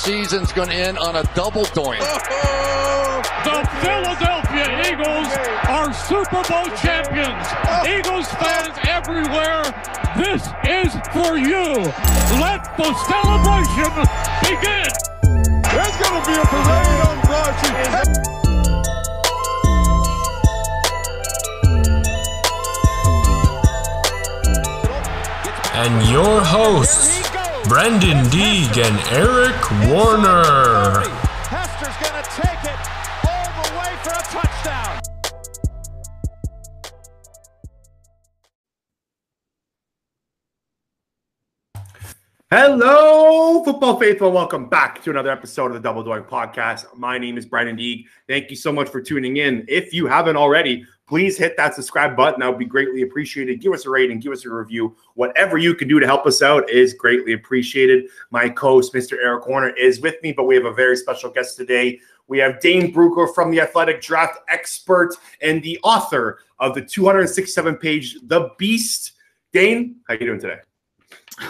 season's going to end on a double doink. The Philadelphia Eagles are Super Bowl champions. Eagles fans everywhere, this is for you. Let the celebration begin. There's going to be a parade on Broad Street. and your hosts, Brendan Deeg and Eric Warner. Hester's going to take it all the way for a touchdown. Hello, football faithful. Welcome back to another episode of the Double Doink Podcast. My name is Brendan Deeg. Thank you so much for tuning in. If you haven't already, please hit that subscribe button. That would be greatly appreciated. Give us a rating, give us a review. Whatever you can do to help us out is greatly appreciated. My co-host, Mr. Eric Warner, is with me, but we have a very special guest today. We have Dane Brugler from the Athletic Draft Expert and the author of the 267 page The Beast. Dane, how you doing today?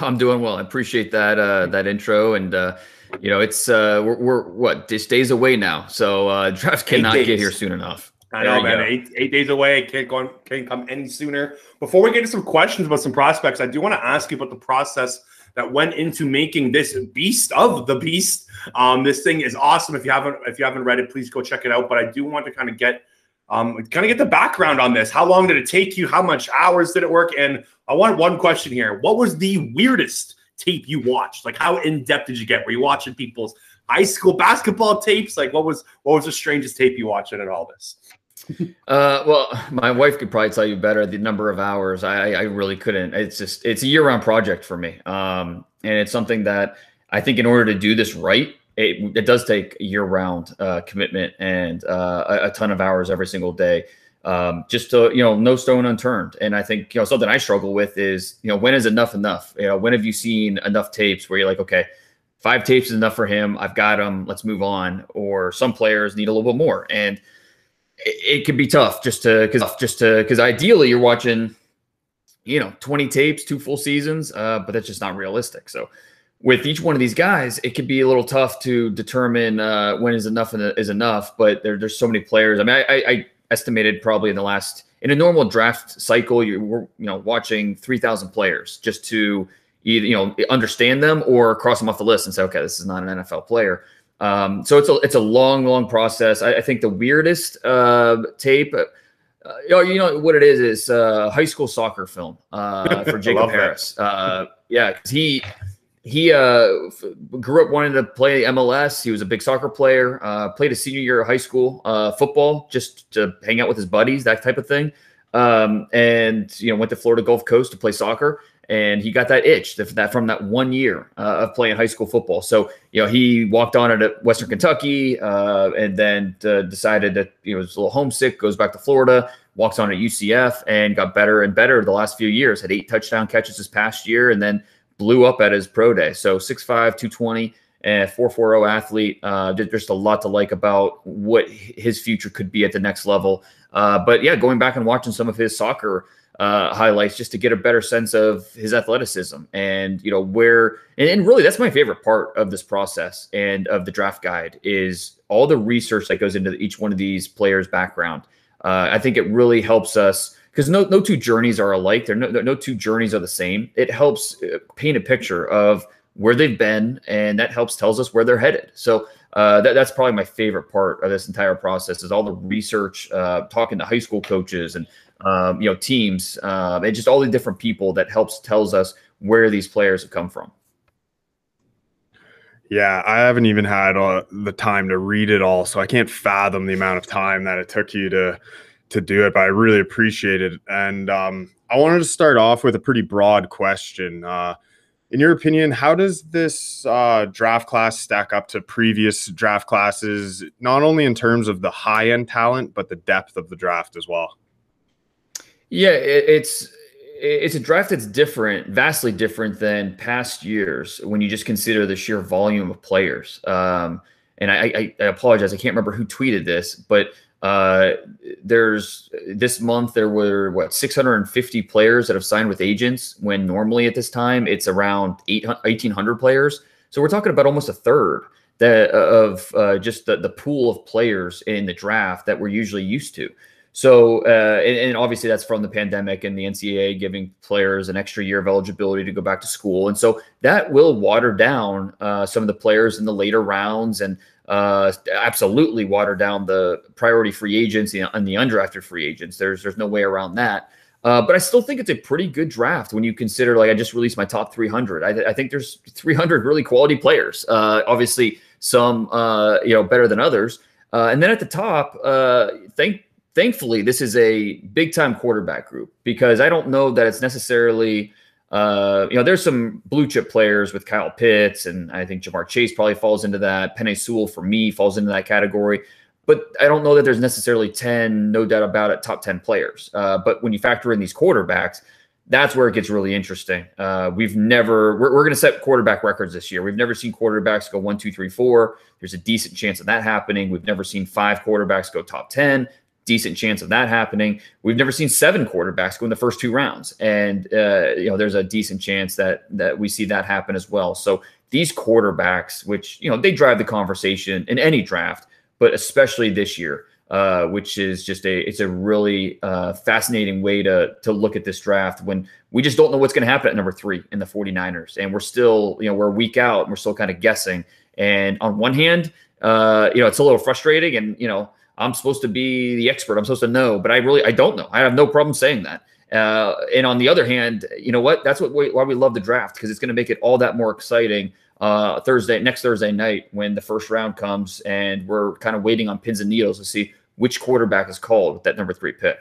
I'm doing well. I appreciate that uh, that intro, and uh, you know, it's uh, we're, we're what just days away now, so uh, draft cannot get here soon enough. I know, man. Eight, eight days away. Can't go on, can't come any sooner. Before we get to some questions about some prospects, I do want to ask you about the process that went into making this beast of the beast. Um, this thing is awesome. If you haven't if you haven't read it, please go check it out. But I do want to kind of get um, kind of get the background on this. How long did it take you? How much hours did it work? And I want one question here. What was the weirdest tape you watched? Like how in depth did you get? Were you watching people's high school basketball tapes? Like what was what was the strangest tape you watched in all this? Uh, well, my wife could probably tell you better the number of hours. I, I really couldn't. It's just it's a year round project for me, um, and it's something that I think in order to do this right, it, it does take a year round uh, commitment and uh, a, a, ton of hours every single day. Um, just to you know, no stone unturned. And I think you know something I struggle with is you know when is enough enough? You know, when have you seen enough tapes where you're like, okay, five tapes is enough for him. I've got him. Let's move on. Or some players need a little bit more, and it, it can be tough just to because just to because ideally you're watching, you know, 20 tapes, two full seasons, uh, but that's just not realistic. So with each one of these guys, it could be a little tough to determine uh, when is enough and is enough. But there, there's so many players. I mean, I, I, estimated probably in the last in a normal draft cycle, you were you know watching three thousand players just to either you know understand them or cross them off the list and say, okay, this is not an NFL player. Um, so it's a it's a long, long process. I, I think the weirdest uh, tape. Uh, you know what it is is uh, high school soccer film uh, for Jacob Harris. Uh, yeah, because he he uh, grew up wanting to play MLS. He was a big soccer player. Uh, played a senior year of high school uh, football just to hang out with his buddies, that type of thing. Um, and you know, went to Florida Gulf Coast to play soccer. And he got that itch that from that one year uh, of playing high school football. So you know, he walked on at Western Kentucky, uh, and then uh, decided that you know was a little homesick. Goes back to Florida, walks on at UCF, and got better and better the last few years. Had eight touchdown catches this past year, and then blew up at his pro day. So 6'5, 220, and 440 athlete. Uh, just a lot to like about what his future could be at the next level. Uh, but yeah, going back and watching some of his soccer uh, highlights just to get a better sense of his athleticism and you know where and, and, really that's my favorite part of this process and of the draft guide is all the research that goes into each one of these players background uh, i think it really helps us because no no two journeys are alike. There no no two journeys are the same. It helps uh, paint a picture of where they've been, and that helps tells us where they're headed. So uh, that, that's probably my favorite part of this entire process is all the research, uh, talking to high school coaches and um, you know teams, uh, and just all the different people that helps tells us where these players have come from. Yeah, I haven't even had uh, the time to read it all, so I can't fathom the amount of time that it took you to to do it, but I really appreciate it. And um, I wanted to start off with a pretty broad question. Uh, in your opinion, how does this uh, draft class stack up to previous draft classes, not only in terms of the high end talent, but the depth of the draft as well? Yeah, it, it's it's a draft that's different, vastly different than past years when you just consider the sheer volume of players. Um, and I, I, I, apologize, I can't remember who tweeted this, but uh, there's this month there were what 650 players that have signed with agents when normally at this time it's around 800, 1800 players. So we're talking about almost a third that of uh, just the, the pool of players in the draft that we're usually used to. So, uh, and, and, obviously that's from the pandemic and the NCAA giving players an extra year of eligibility to go back to school. And so that will water down uh, some of the players in the later rounds and uh, absolutely water down the priority free agents and the undrafted free agents. There's, there's no way around that. Uh, but I still think it's a pretty good draft when you consider, like, I just released my top 300. I, I think there's 300 really quality players. Uh, obviously, some, uh, you know, better than others. and then at the top, thank thankfully, this is a big time quarterback group because I don't know that it's necessarily, uh, you know, there's some blue chip players with Kyle Pitts, and I think Ja'Marr Chase probably falls into that. Penei Sewell for me falls into that category. But I don't know that there's necessarily 10, no doubt about it, top 10 players. Uh, but when you factor in these quarterbacks, that's where it gets really interesting. Uh, we've never, we're, we're going to set quarterback records this year. We've never seen quarterbacks go one, two, three, four. There's a decent chance of that happening. We've never seen five quarterbacks go top 10 decent chance of that happening. We've never seen seven quarterbacks go in the first two rounds, and uh, you know there's a decent chance that that we see that happen as well. So these quarterbacks, which you know they drive the conversation in any draft, but especially this year, uh, which is just a it's a really uh, fascinating way to to look at this draft when we just don't know what's going to happen at number three in the 49ers, and we're still you know we're a week out, and we're still kind of guessing. And on one hand, uh, you know it's a little frustrating, and you know I'm supposed to be the expert. I'm supposed to know, but I really I don't know. I have no problem saying that. Uh, and on the other hand, you know what? That's what we, why we love the draft because it's going to make it all that more exciting. Uh, Thursday, next Thursday night, when the first round comes, and we're kind of waiting on pins and needles to see which quarterback is called with that number three pick.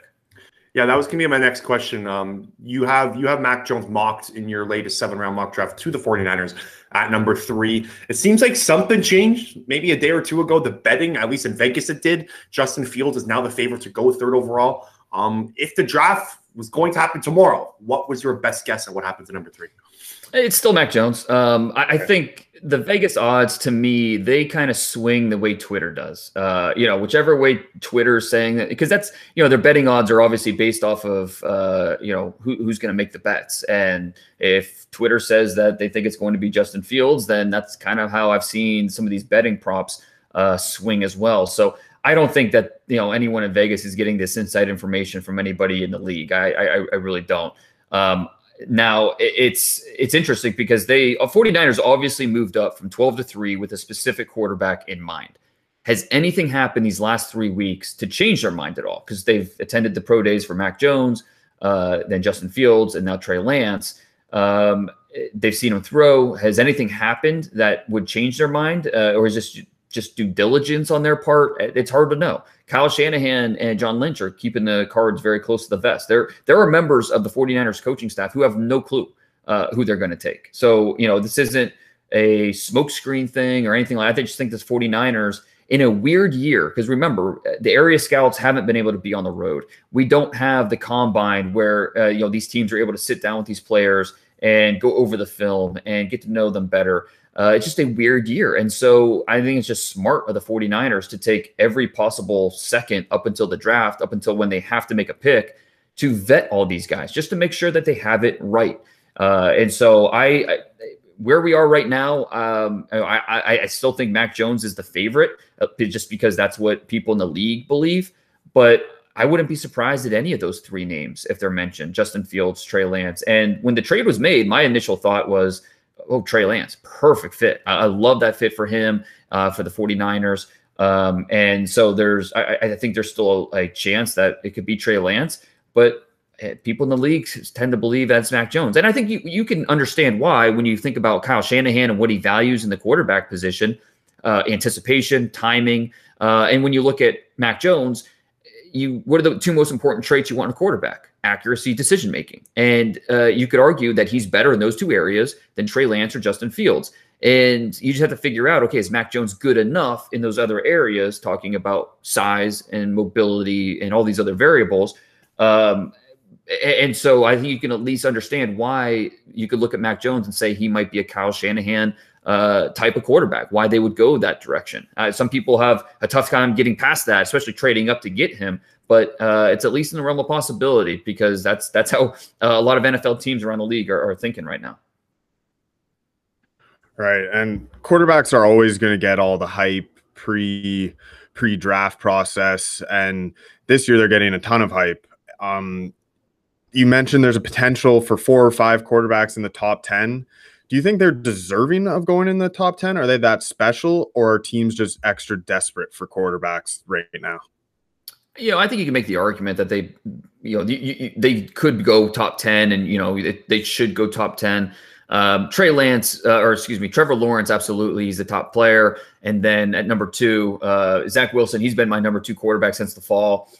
Yeah, that was gonna be my next question. Um, you have you have Mac Jones mocked in your latest seven round mock draft to the 49ers at number three. It seems like something changed maybe a day or two ago. The betting, at least in Vegas, it did. Justin Fields is now the favorite to go third overall. Um, if the draft was going to happen tomorrow, what was your best guess at what happens at number three? It's still Mac Jones. Um, I, I, think the Vegas odds to me, they kind of swing the way Twitter does. Uh, you know, whichever way Twitter is saying that, because that's, you know, their betting odds are obviously based off of, uh, you know, who, who's going to make the bets. And if Twitter says that they think it's going to be Justin Fields, then that's kind of how I've seen some of these betting props uh, swing as well. So I don't think that, you know, anyone in Vegas is getting this inside information from anybody in the league. I, I, I really don't. Um, now it's it's interesting because they uh, 49ers obviously moved up from 12 to 3 with a specific quarterback in mind. Has anything happened these last three weeks to change their mind at all? Because they've attended the pro days for Mac Jones, uh, then Justin Fields, and now Trey Lance. Um, they've seen him throw. Has anything happened that would change their mind, uh, or is this just due diligence on their part? It's hard to know. Kyle Shanahan and John Lynch are keeping the cards very close to the vest. There, there are members of the 49ers coaching staff who have no clue uh, who they're going to take. So, you know, this isn't a smokescreen thing or anything like that. I just think this 49ers in a weird year, because remember, the area scouts haven't been able to be on the road. We don't have the combine where, uh, you know, these teams are able to sit down with these players and go over the film and get to know them better uh, it's just a weird year. And so I think it's just smart of the 49ers to take every possible second up until the draft, up until when they have to make a pick to vet all these guys just to make sure that they have it right. Uh, and so I, I, where we are right now, um, I, I, I, still think Mac Jones is the favorite uh, just because that's what people in the league believe. But I wouldn't be surprised at any of those three names if they're mentioned Justin Fields, Trey Lance. And when the trade was made, my initial thought was, oh, Trey Lance, perfect fit. I, I love that fit for him, uh, for the 49ers. Um, and so there's, I, I, think there's still a, chance that it could be Trey Lance, but eh, people in the league tend to believe that's Mac Jones. And I think you, you can understand why when you think about Kyle Shanahan and what he values in the quarterback position, uh, anticipation, timing. Uh, and when you look at Mac Jones, you what are the two most important traits you want in a quarterback? Accuracy, decision making, and uh, you could argue that he's better in those two areas than Trey Lance or Justin Fields. And you just have to figure out, okay, is Mac Jones good enough in those other areas? Talking about size and mobility and all these other variables. Um, and so I think you can at least understand why you could look at Mac Jones and say he might be a Kyle Shanahan uh, type of quarterback, why they would go that direction. Uh, some people have a tough time getting past that, especially trading up to get him. But uh, it's at least in the realm of possibility because that's that's how uh, a lot of NFL teams around the league are, are thinking right now. Right. And quarterbacks are always going to get all the hype pre pre draft process. And this year they're getting a ton of hype. Um, you mentioned there's a potential for four or five quarterbacks in the top 10. Do you think they're deserving of going in the top 10? Are they that special or are teams just extra desperate for quarterbacks right now? You know, I think you can make the argument that they, you know, you, they could go top 10 and, you know, they, they should go top 10. Um, Trey Lance, uh, or excuse me, Trevor Lawrence, absolutely, he's the top player. And then at number two, uh, Zach Wilson, he's been my number two quarterback since the fall.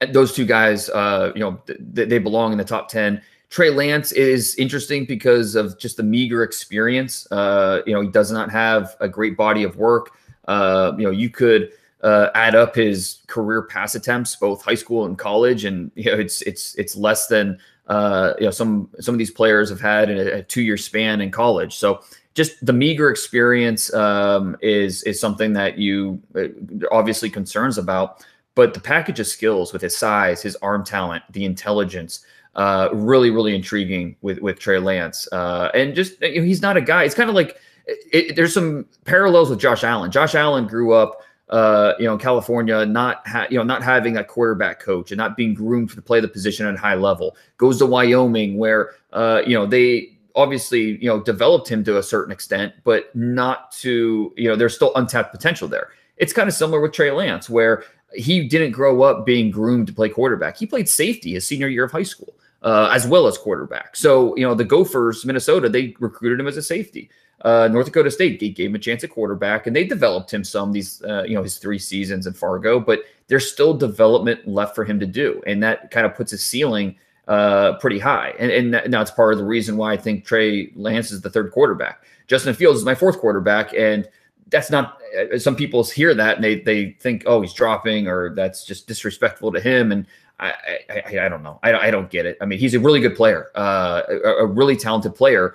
And those two guys, uh, you know, th- they belong in the top 10. Trey Lance is interesting because of just the meager experience. Uh, you know, he does not have a great body of work. Uh, you know, you could uh, add up his career pass attempts, both high school and college, and you know, it's it's it's less than uh, you know some some of these players have had in a, a two year span in college. So just the meager experience um, is is something that you uh, obviously concerns about. But the package of skills with his size, his arm talent, the intelligence, uh, really really intriguing with with Trey Lance, uh, and just you know, he's not a guy. It's kind of like it, there's some parallels with Josh Allen. Josh Allen grew up uh, you know, California not ha- you know not having a quarterback coach and not being groomed to play the position at a high level. Goes to Wyoming where uh, you know they obviously you know developed him to a certain extent, but not to you know there's still untapped potential there. It's kind of similar with Trey Lance where he didn't grow up being groomed to play quarterback. He played safety his senior year of high school. Uh, as well as quarterback. So, you know, the Gophers, Minnesota, they recruited him as a safety. Uh, North Dakota State gave him a chance at quarterback, and they developed him some these, uh, you know, his three seasons in Fargo. But there's still development left for him to do, and that kind of puts his ceiling uh, pretty high. And, and that, now it's part of the reason why I think Trey Lance is the third quarterback. Justin Fields is my fourth quarterback, and that's not. Uh, some people hear that and they they think, oh, he's dropping, or that's just disrespectful to him. And I I, I don't know. I, I don't get it. I mean, he's a really good player, uh, a, a really talented player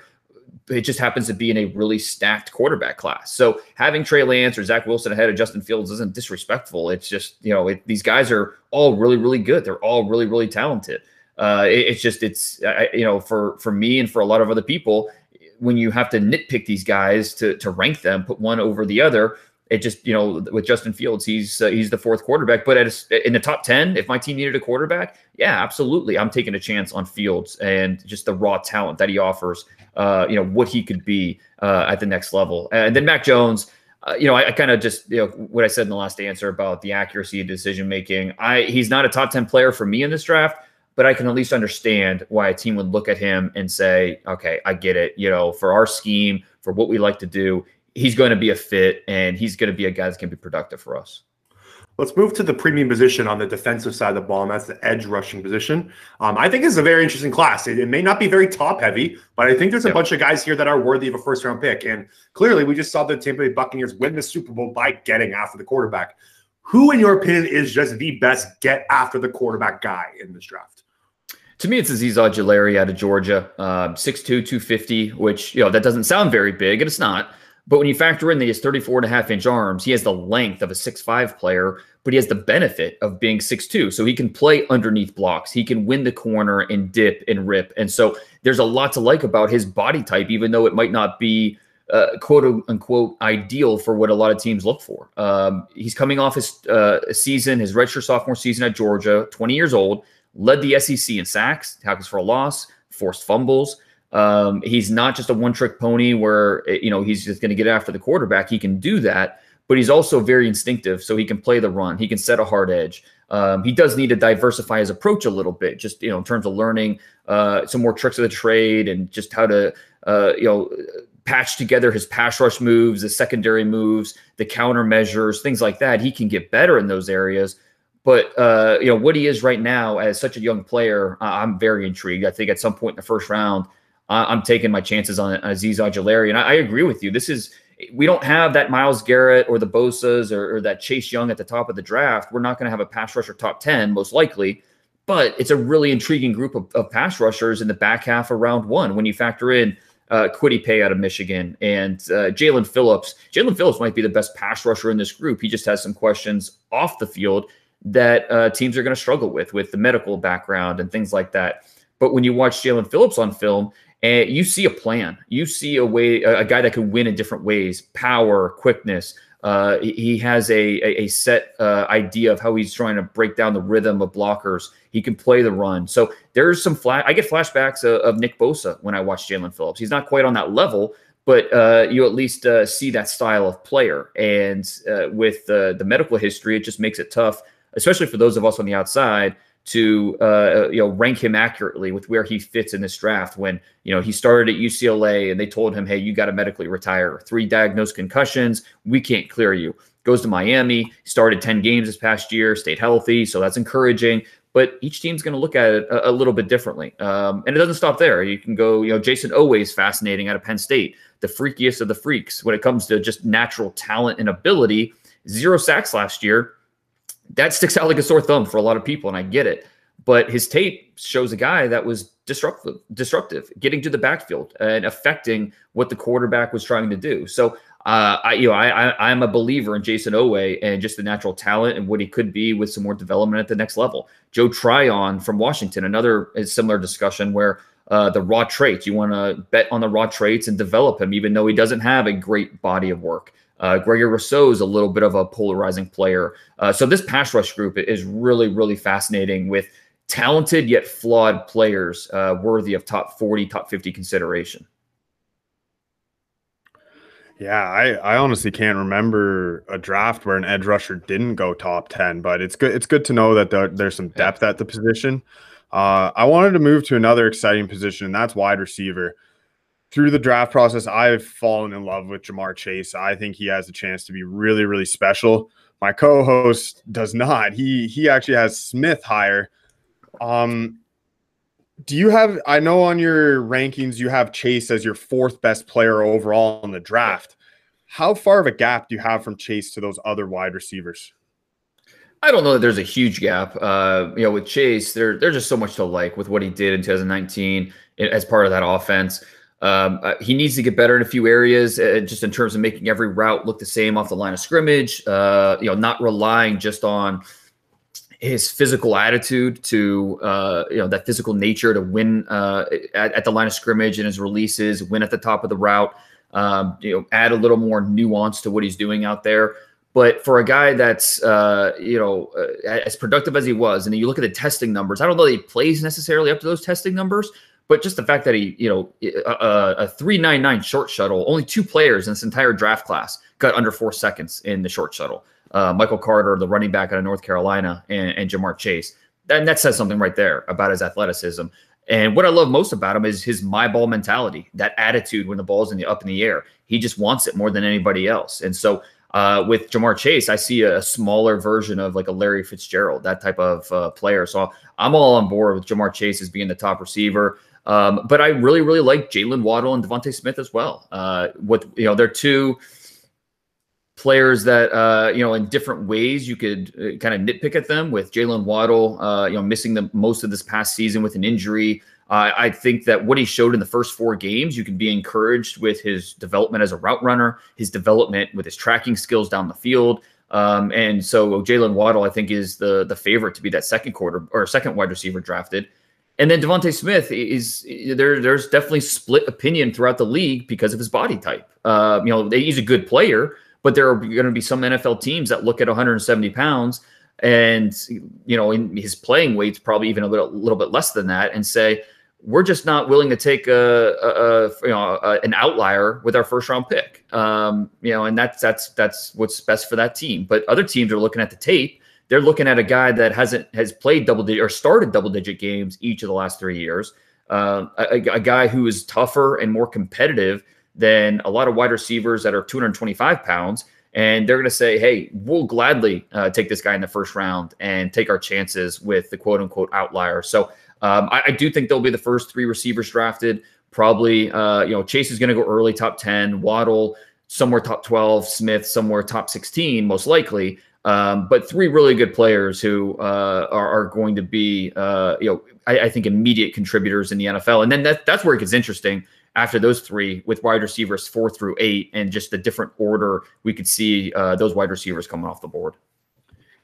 it just happens to be in a really stacked quarterback class. So having Trey Lance or Zach Wilson ahead of Justin Fields isn't disrespectful. It's just you know it, these guys are all really really good. They're all really really talented. Uh, it, it's just it's I, you know for for me and for a lot of other people when you have to nitpick these guys to to rank them, put one over the other. It just you know with Justin Fields, he's uh, he's the fourth quarterback. But at a, in the top ten, if my team needed a quarterback, yeah, absolutely, I'm taking a chance on Fields and just the raw talent that he offers uh, you know, what he could be uh, at the next level. And then Mac Jones, uh, you know, I, I kind of just, you know, what I said in the last answer about the accuracy of decision making. I he's not a top 10 player for me in this draft, but I can at least understand why a team would look at him and say, okay, I get it. You know, for our scheme, for what we like to do, he's going to be a fit and he's going to be a guy that's going to be productive for us. Let's move to the premium position on the defensive side of the ball, and that's the edge rushing position. Um, I think it's a very interesting class. It, it, may not be very top heavy, but I think there's a yep. bunch of guys here that are worthy of a first round pick. And clearly, we just saw the Tampa Bay Buccaneers win the Super Bowl by getting after the quarterback. Who, in your opinion, is just the best get after the quarterback guy in this draft? To me, it's Azeez Ojulari out of Georgia, uh, 6'2", 250, which, you know, that doesn't sound very big, and it's not. But when you factor in that he has 34 and a half inch arms, he has the length of a six-five player, but he has the benefit of being six-two. So he can play underneath blocks. He can win the corner and dip and rip. And so there's a lot to like about his body type, even though it might not be uh, quote unquote ideal for what a lot of teams look for. Um, he's coming off his uh, season, his redshirt sophomore season at Georgia, 20 years old, led the SEC in sacks, tackles for a loss, forced fumbles. Um, he's not just a one trick pony where, you know, he's just going to get after the quarterback. He can do that, but he's also very instinctive. So he can play the run. He can set a hard edge. Um, he does need to diversify his approach a little bit, just, you know, in terms of learning uh, some more tricks of the trade and just how to, uh, you know, patch together his pass rush moves, the secondary moves, the countermeasures, things like that. He can get better in those areas. But uh, you know what he is right now as such a young player, I'm very intrigued. I think at some point in the first round, I'm taking my chances on Azeez Ojulari. And I, I, agree with you. This is we don't have that Myles Garrett or the Bosa's or, or that Chase Young at the top of the draft. We're not going to have a pass rusher top 10, most likely. But it's a really intriguing group of, of pass rushers in the back half of round one when you factor in uh, Kwity Paye out of Michigan and uh, Jaelan Phillips. Jaelan Phillips might be the best pass rusher in this group. He just has some questions off the field that uh, teams are going to struggle with, with the medical background and things like that. But when you watch Jaelan Phillips on film, And you see a plan. You see a way, a, guy that can win in different ways: power, quickness. Uh, he has a, a, a set uh, idea of how he's trying to break down the rhythm of blockers. He can play the run. So there's some flash. I get flashbacks of, of Nick Bosa when I watch Jaelan Phillips. He's not quite on that level, but uh, you at least uh, see that style of player. And uh, with the medical history, it just makes it tough, especially for those of us on the outside to uh, you know rank him accurately with where he fits in this draft. When you know he started at UCLA and they told him, "Hey, you got to medically retire. Three diagnosed concussions. We can't clear you." Goes to Miami, started ten games this past year, stayed healthy, so that's encouraging but each team's going to look at it a, a little bit differently. Um, and it doesn't stop there. You can go, you know, Jayson Oweh is fascinating out of Penn State, the freakiest of the freaks when it comes to just natural talent and ability. Zero sacks last year. That sticks out like a sore thumb for a lot of people, and I get it. But his tape shows a guy that was disruptive, disruptive, getting to the backfield and affecting what the quarterback was trying to do. So uh, I, you know, I, I, am a believer in Jayson Oweh and just the natural talent and what he could be with some more development at the next level. Joe Tryon from Washington, another similar discussion where uh, the raw traits, you want to bet on the raw traits and develop him, even though he doesn't have a great body of work. Uh, Gregory Rousseau is a little bit of a polarizing player. Uh, so this pass rush group is really, really fascinating with talented yet flawed players uh, worthy of top 40, top 50 consideration. Yeah, I, I honestly can't remember a draft where an edge rusher didn't go top 10, but it's good it's good to know that there, there's some depth at the position. Uh, I wanted to move to another exciting position, and that's wide receiver. Through the draft process, I've fallen in love with Ja'Marr Chase. I think he has a chance to be really, really special. My co-host does not. He he actually has Smith higher. Um, do you have i know on your rankings you have chase as your fourth best player overall in the draft how far of a gap do you have from chase to those other wide receivers i don't know that there's a huge gap uh, you know with chase there, there's just so much to like with what he did in 2019 as part of that offense um, uh, he needs to get better in a few areas, uh, just in terms of making every route look the same off the line of scrimmage. Uh, you know, not relying just on his physical attitude to uh, you know that physical nature to win uh, at, at, the line of scrimmage and his releases, win at the top of the route. Um, you know, add a little more nuance to what he's doing out there. But for a guy that's uh, you know as productive as he was, and you look at the testing numbers, I don't know that he plays necessarily up to those testing numbers. But just the fact that he, you know, a, a three nine nine short shuttle, only two players in this entire draft class got under four seconds in the short shuttle uh, Michael Carter, the running back out of North Carolina, and, and Ja'Marr Chase. And that says something right there about his athleticism. And what I love most about him is his my ball mentality, that attitude when the ball's in the up in the air. He just wants it more than anybody else. And so uh, with Ja'Marr Chase, I see a, smaller version of like a Larry Fitzgerald, that type of uh, player. So I'm all on board with Ja'Marr Chase as being the top receiver. Um, but I really, really like Jaylen Waddle and DeVonta Smith as well. Uh, what you know, they're two players that uh, you know in different ways you could uh, kind of nitpick at them with Jaylen Waddle, uh, you know, missing the most of this past season with an injury. I think that what he showed in the first four games, you can be encouraged with his development as a route runner, his development with his tracking skills down the field. Um, and so Jaylen Waddle, I think, is the the favorite to be that second quarter or second wide receiver drafted. And then DeVonta Smith is there. There's definitely split opinion throughout the league because of his body type. Uh, you know, he's a good player, but there are going to be some NFL teams that look at 170 pounds and you know in his playing weight's probably even a little, little bit less than that and say we're just not willing to take a, a, a you know a, an outlier with our first round pick um, you know and that's that's that's what's best for that team but other teams are looking at the tape they're looking at a guy that hasn't has played double digit or started double digit games each of the last three years uh, a, a guy who is tougher and more competitive than a lot of wide receivers that are 225 pounds. And they're going to say, hey, we'll gladly uh, take this guy in the first round and take our chances with the quote unquote outlier. So um, I, I, do think they'll be the first three receivers drafted. Probably, uh, you know, Chase is going to go early, top 10, Waddle somewhere top 12, Smith somewhere top 16, most likely. Um, but three really good players who uh, are, are, going to be, uh, you know, I, I, think immediate contributors in the NFL. And then that, that's where it gets interesting after those three with wide receivers four through eight and just the different order we could see uh, those wide receivers coming off the board.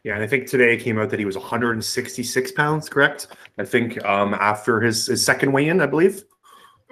Yeah, and I think today it came out that he was 166 pounds, correct? I think um, after his, his second weigh-in, I believe.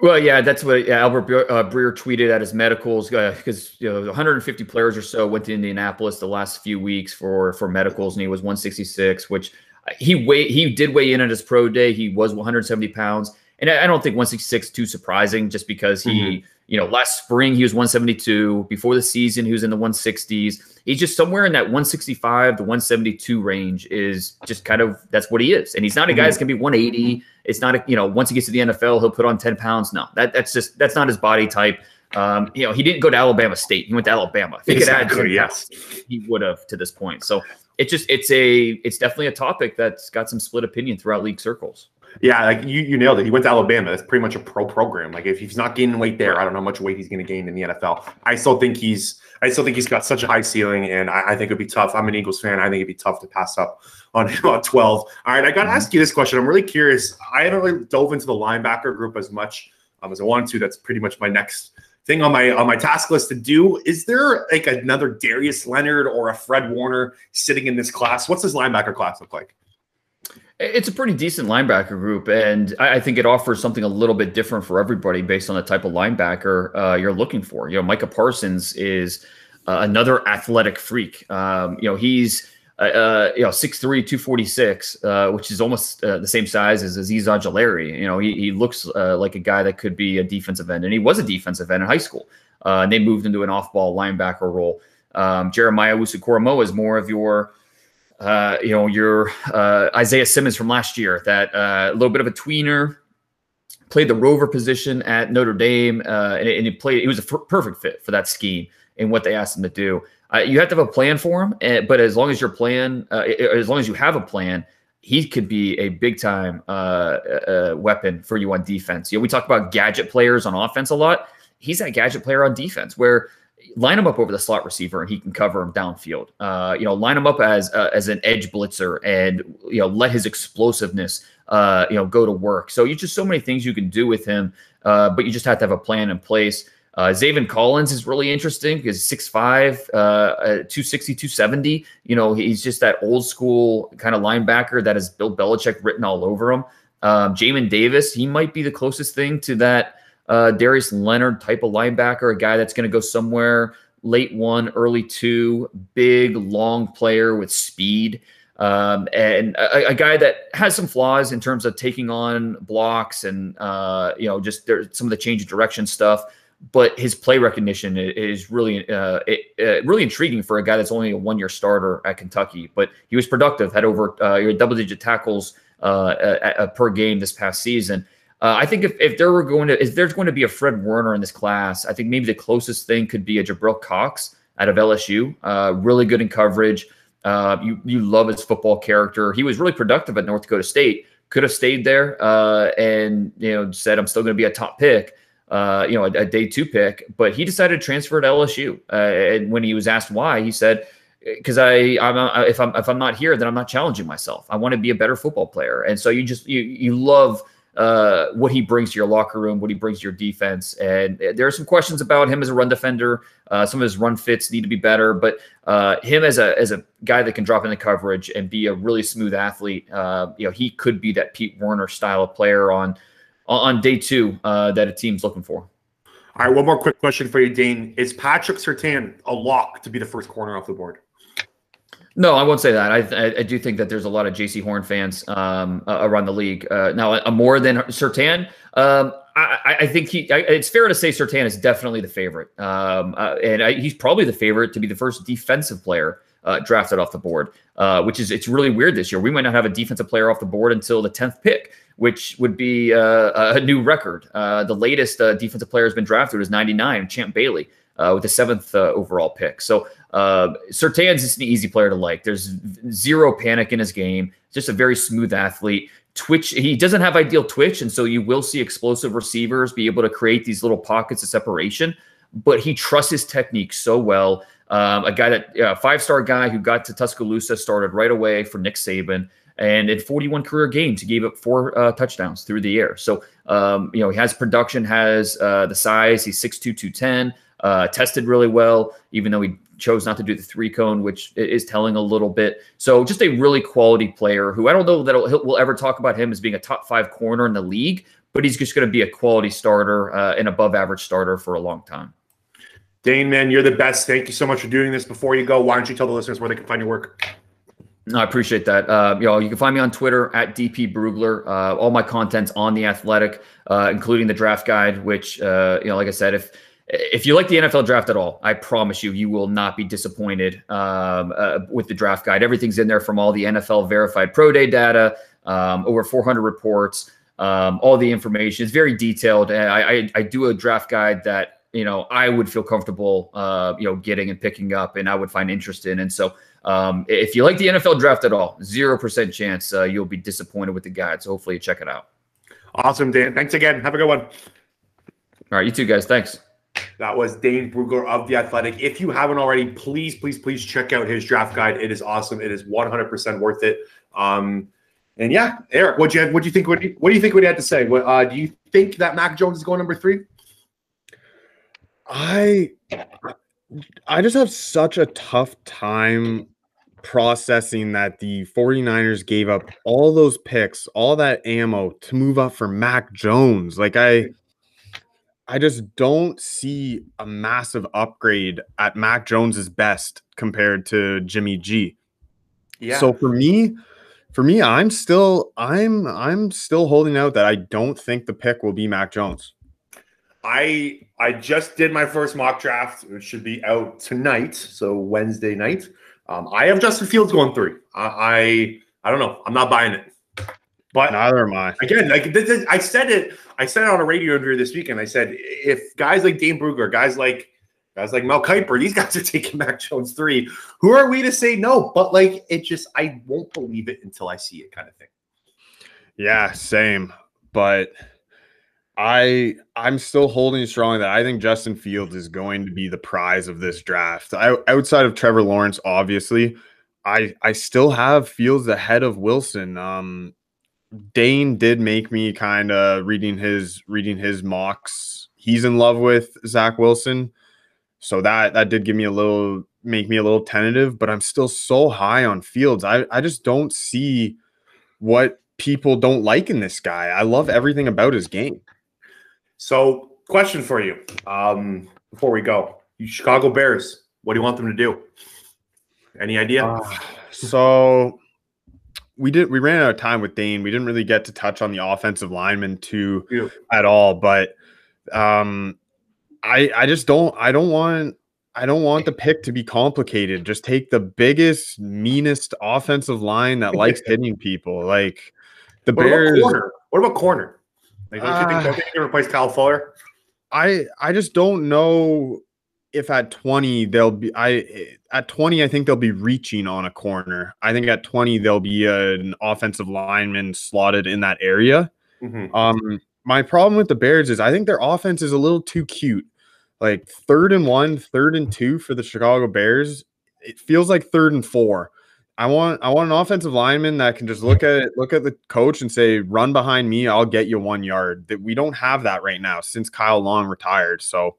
Well, yeah, that's what yeah, Albert uh, Breer tweeted at his medicals because uh, you know 150 players or so went to Indianapolis the last few weeks for for medicals, and he was 166, which uh, he weigh he did weigh in at his pro day. He was 170 pounds, and I, I don't think 166 is too surprising, just because he. Mm-hmm you know, last spring he was 172. Before the season, he was in the 160s. He's just somewhere in that 165 to 172 range is just kind of that's what he is. And he's not a guy that's gonna be 180. It's not a, you know, once he gets to the NFL, he'll put on 10 pounds. No, that that's just that's not his body type. Um, you know, he didn't go to Alabama State. He went to Alabama. If he exactly, could add yes. he would have to this point. So it's just it's a it's definitely a topic that's got some split opinion throughout league circles. Yeah, like you, you nailed it. He went to Alabama. That's pretty much a pro program. Like if he's not gaining weight there, I don't know how much weight he's going to gain in the NFL. I still think he's, I still think he's got such a high ceiling, and I, I think it'd be tough. I'm an Eagles fan. I think it'd be tough to pass up on him at 12. All right, I got to mm-hmm. ask you this question. I'm really curious. I haven't really dove into the linebacker group as much um, as I wanted to. That's pretty much my next thing on my on my task list to do. Is there like another Darius Leonard or a Fred Warner sitting in this class? What's this linebacker class look like? It's a pretty decent linebacker group, and I think it offers something a little bit different for everybody based on the type of linebacker uh, you're looking for. You know, Micah Parsons is uh, another athletic freak. Um, you know, he's uh, uh you know 6'3", 246, uh, which is almost uh, the same size as Azeez Ojulari. You know, he, he looks like a guy that could be a defensive end, and he was a defensive end in high school. and they moved into an off-ball linebacker role. Um, Jeremiah Owusu-Koramoah is more of your uh, you know, your uh, Isaiah Simmons from last year, that uh, a little bit of a tweener, played the rover position at Notre Dame, uh, and, and, he played. He was a f- perfect fit for that scheme and what they asked him to do. Uh, you have to have a plan for him, eh, but as long as your plan, uh, as long as you have a plan, he could be a big time weapon for you on defense. You know, we talk about gadget players on offense a lot. He's that gadget player on defense where line him up over the slot receiver and he can cover him downfield. Uh, you know, line him up as uh, as an edge blitzer and you know let his explosiveness uh, you know go to work. So you just so many things you can do with him, uh, but you just have to have a plan in place. Uh, Zaven Collins is really interesting because 6'5, uh, 260, 270. You know, he's just that old school kind of linebacker that has Bill Belichick written all over him. Um, Jamin Davis, he might be the closest thing to that uh, Darius Leonard type of linebacker, a guy that's going to go somewhere late one, early two, big, long player with speed. Um, and a, a, guy that has some flaws in terms of taking on blocks and uh, you know just there, some of the change of direction stuff. But his play recognition is really uh, uh, really intriguing for a guy that's only a one year starter at Kentucky. But he was productive, had over uh, double digit tackles uh, per game this past season. Uh, I think if, if there were going to if there's going to be a Fred Warner in this class, I think maybe the closest thing could be a Jabril Cox out of LSU. Uh, really good in coverage. Uh, you you love his football character. He was really productive at North Dakota State. Could have stayed there uh, and you know said I'm still going to be a top pick. Uh, you know, a, a, day two pick, but he decided to transfer to LSU. Uh, and when he was asked why, he said, "Because I, I'm, if I'm if I'm not here, then I'm not challenging myself. I want to be a better football player." And so you just you you love uh, what he brings to your locker room, what he brings to your defense. And there are some questions about him as a run defender. Uh, some of his run fits need to be better, but uh, him as a as a guy that can drop into coverage and be a really smooth athlete, uh, you know, he could be that Pete Werner style of player on on day two uh, that a team's looking for. All right, one more quick question for you, Dane. Is Patrick Surtain a lock to be the first corner off the board? No, I won't say that. I, I, do think that there's a lot of Jaycee Horn fans um, uh, around the league. Uh, now, uh, more than Surtain, um, I, I, think he. I, it's fair to say Surtain is definitely the favorite, um, uh, and he's probably the favorite to be the first defensive player uh, drafted off the board. Uh, which is it's really weird this year. We might not have a defensive player off the board until the tenth pick, which would be a new record. the latest defensive player has been drafted was 99, Champ Bailey uh, with the seventh uh, overall pick. So uh, Surtain's just an easy player to like. There's zero panic in his game. Just a very smooth athlete. Twitch, he doesn't have ideal twitch, and so you will see explosive receivers be able to create these little pockets of separation. But he trusts his technique so well. Um, a guy that uh, five star guy who got to Tuscaloosa started right away for Nick Saban. And in 41 career games, he gave up four uh, touchdowns through the air. So, um, you know, he has production, has uh, the size. He's 6'2, 210 uh, tested really well, even though he chose not to do the three cone, which is telling a little bit. So just a really quality player who I don't know that we'll ever talk about him as being a top five corner in the league, but he's just going to be a quality starter, uh, an above average starter for a long time. Dane, man, you're the best. Thank you so much for doing this. Before you go, why don't you tell the listeners where they can find your work? No, I appreciate that. Uh, you know, you can find me on Twitter at DP Brugler. Uh, all my content's on the Athletic, uh, including the draft guide. Which, uh, you know, like I said, if if you like the NFL draft at all, I promise you, you will not be disappointed um, uh, with the draft guide. Everything's in there from all the NFL verified pro day data, um, over 400 reports, um, all the information. It's very detailed. I, I, I do a draft guide that you know I would feel comfortable, uh, you know, getting and picking up, and I would find interest in. And so, um, if you like the NFL draft at all, zero percent chance uh, you'll be disappointed with the guide. So hopefully you check it out. Awesome, Dan. Thanks again. Have a good one. All right, you too, guys. Thanks. That was Dane Brugler of The Athletic. If you haven't already, please, please, please check out his draft guide. It is awesome. It is 100% worth it. Um, and yeah, Eric, what do you what do you think? What do you, what do you think? What had to say? What, uh, do you think that Mac Jones is going number three? I I just have such a tough time processing that the 49ers gave up all those picks, all that ammo to move up for Mac Jones. Like I I just don't see a massive upgrade at Mac Jones's best compared to Jimmy G. Yeah. So for me, for me, I'm still I'm I'm still holding out that I don't think the pick will be Mac Jones. I I just did my first mock draft. It should be out tonight, so Wednesday night. Um, I have Justin Fields going three. I, I I don't know. I'm not buying it. But neither am I. Again, like this is, I said it. I said it on a radio interview this weekend. I said if guys like Dane Brugler, guys like guys like Mel Kiper, these guys are taking Mac Jones three. Who are we to say no? But like it just, I won't believe it until I see it, kind of thing. Yeah, same. But I I'm still holding strong that I think Justin Fields is going to be the prize of this draft. I, outside of Trevor Lawrence, obviously, I I still have Fields ahead of Wilson. Um, Dane did make me kind of reading his reading his mocks. He's in love with Zach Wilson, so that that did give me a little make me a little tentative. But I'm still so high on Fields. I I just don't see what people don't like in this guy. I love everything about his game. So, question for you um, before we go: you Chicago Bears. What do you want them to do? Any idea? Uh, so we did we ran out of time with Dane. We didn't really get to touch on the offensive lineman too yeah. at all. But um I I just don't I don't want I don't want the pick to be complicated. Just take the biggest, meanest offensive line that likes hitting people. Like the what Bears. About corner? What about corner? Like, don't you think, uh, don't think they replace Kyle Fuller? I I just don't know if at 20 they'll be I at 20 I think they'll be reaching on a corner. I think at 20 they'll be an offensive lineman slotted in that area. Mm-hmm. Um my problem with the Bears is I think their offense is a little too cute. Like third and one, third and two for the Chicago Bears. It feels like third and four. I want I want an offensive lineman that can just look at it, look at the coach and say, "Run behind me, I'll get you one yard." That we don't have that right now since Kyle Long retired. So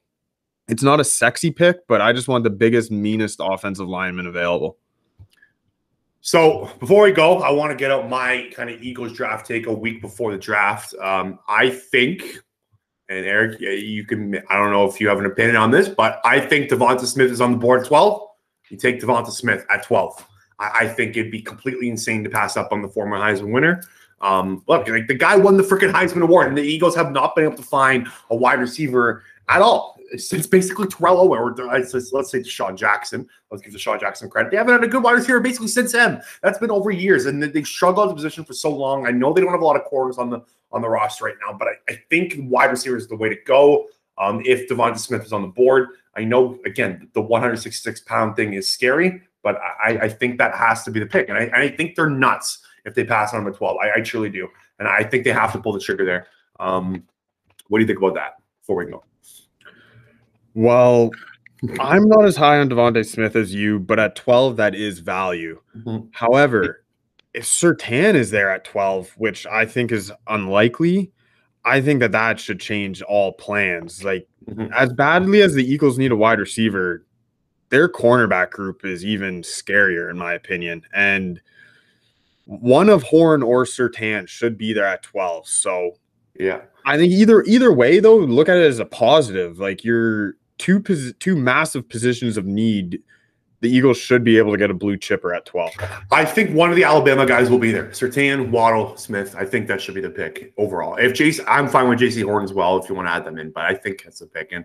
it's not a sexy pick, but I just want the biggest, meanest offensive lineman available. So before we go, I want to get out my kind of Eagles draft take a week before the draft. Um, I think, and Eric, you can, I don't know if you have an opinion on this, but I think Devonta Smith is on the board 12. You take Devonta Smith at 12. I, I think it'd be completely insane to pass up on the former Heisman winner. Um, look, like the guy won the freaking Heisman Award, and the Eagles have not been able to find a wide receiver at all since basically Terrell Owens, or let's, say DeSean Jackson. Let's give DeSean Jackson credit. They haven't had a good wide receiver basically since him. That's been over years, and they've struggled at the position for so long. I know they don't have a lot of corners on the on the roster right now, but I, I think wide receiver is the way to go. Um, if Devonta Smith is on the board, I know again the 166 pound thing is scary, but I, I think that has to be the pick, and I, I think they're nuts if they pass on him at 12. I, I, truly do, and I think they have to pull the trigger there. Um, what do you think about that? Before we go. Well, I'm not as high on DeVonta Smith as you, but at 12, that is value. Mm-hmm. However, if Surtain is there at 12, which I think is unlikely, I think that that should change all plans. Like, mm-hmm. as badly as the Eagles need a wide receiver, their cornerback group is even scarier, in my opinion. And one of Horn or Surtain should be there at 12. So, yeah. I think either either way though, look at it as a positive. Like you're two pos- two massive positions of need. The Eagles should be able to get a blue chipper at 12. I think one of the Alabama guys will be there. Surtain, Waddle, Smith. I think that should be the pick overall. If Jason, I'm fine with Jaycee Horn as well if you want to add them in, but I think that's the pick. And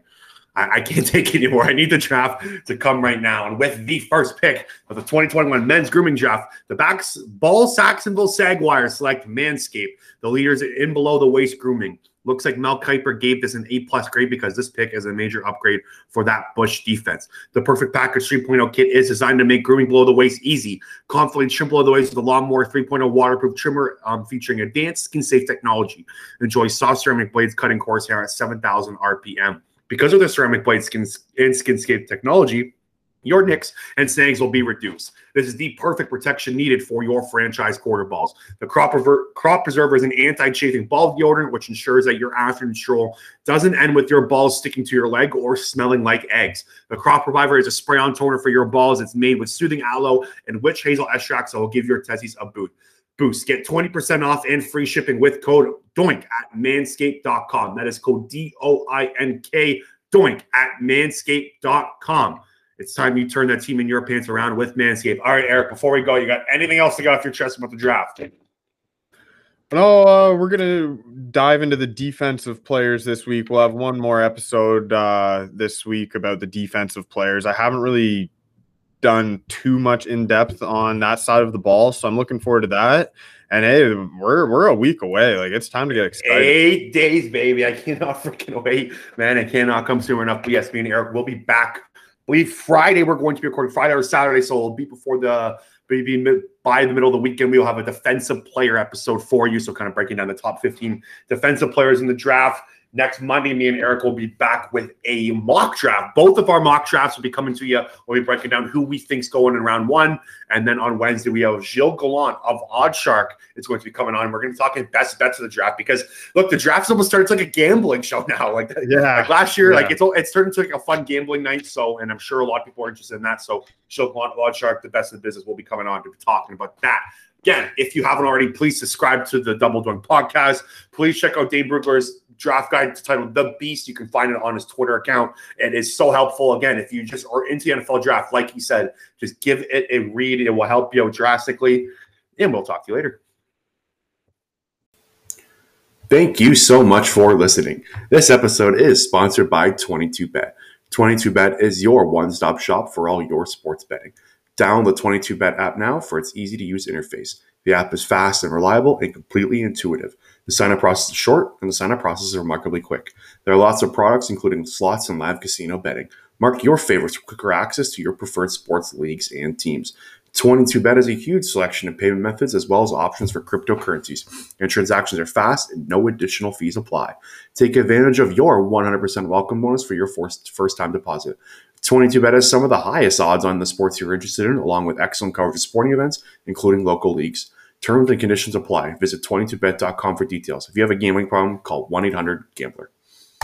I, I can't take it anymore. I need the draft to come right now. And with the first pick of the 2021 men's grooming draft, the backs Ball Saxonville Sagwire select Manscaped, the leaders in below the waist grooming. Looks like Mel Kiper gave this an A plus grade because this pick is a major upgrade for that Bush defense. The perfect package 3.0 kit is designed to make grooming below the waist easy. Confidently trim below the waist with a Lawnmower 3.0 waterproof trimmer um, featuring advanced skin safe technology. Enjoy soft ceramic blades cutting coarse hair at 7,000 RPM. Because of the ceramic blade skin and skinscape technology, your nicks and snags will be reduced. This is the perfect protection needed for your franchise quarter balls. The crop, crop preserver is an anti-chafing ball deodorant, which ensures that your afternoon stroll doesn't end with your balls sticking to your leg or smelling like eggs. The crop reviver is a spray-on toner for your balls. It's made with soothing aloe and witch hazel extracts that will give your testes a boot. Boost. Get 20% off and free shipping with code DOINK at manscaped.com. That is code D O I N K DOINK at manscaped.com. It's time you turn that team in your pants around with Manscaped. All right, Eric, before we go, you got anything else to get off your chest about the draft? No, uh, we're gonna dive into the defensive players this week. We'll have one more episode uh, this week about the defensive players. I haven't really done too much in depth on that side of the ball, so I'm looking forward to that. And hey, we're we're a week away. Like it's time to get excited. Eight days, baby. I cannot freaking wait, man. I cannot come soon enough. But yes, me and Eric will be back. Believe Friday we're going to be recording Friday or Saturday, so it'll be before the maybe by the middle of the weekend. We will have a defensive player episode for you. So kind of breaking down the top 15 defensive players in the draft. Next Monday, me and Eric will be back with a mock draft. Both of our mock drafts will be coming to you. We'll be breaking down who we think's going in round one. And then on Wednesday, we have Gilles Gallant of Oddshark is going to be coming on. We're going to be talking best bets of the draft because look, the draft's almost started. It's like a gambling show now. Like, Yeah. like last year, Yeah. like it's it's turned into like a fun gambling night. So, and I'm sure a lot of people are interested in that. So, Gilles Gallant of Oddshark, the best in the business, will be coming on to be talking about that. Again, if you haven't already, please subscribe to the Double Doink podcast. Please check out Dane Brugler's draft guide titled The Beast. You can find it on his Twitter account. And It is so helpful. Again, if you just are into the NFL draft, like he said, just give it a read. It will help you out drastically. And we'll talk to you later. Thank you so much for listening. This episode is sponsored by 22Bet. 22Bet is your one stop shop for all your sports betting. Download the 22Bet app now for its easy to use interface. The app is fast and reliable and completely intuitive. The sign up process is short and the sign up process is remarkably quick. There are lots of products, including slots and live casino betting. Mark your favorites for quicker access to your preferred sports leagues and teams. 22Bet has a huge selection of payment methods as well as options for cryptocurrencies, and transactions are fast and no additional fees apply. Take advantage of your 100% welcome bonus for your first time deposit. 22Bet has some of the highest odds on the sports you're interested in, along with excellent coverage of sporting events, including local leagues. Terms and conditions apply. Visit 22bet.com for details. If you have a gambling problem, call 1 800 Gambler.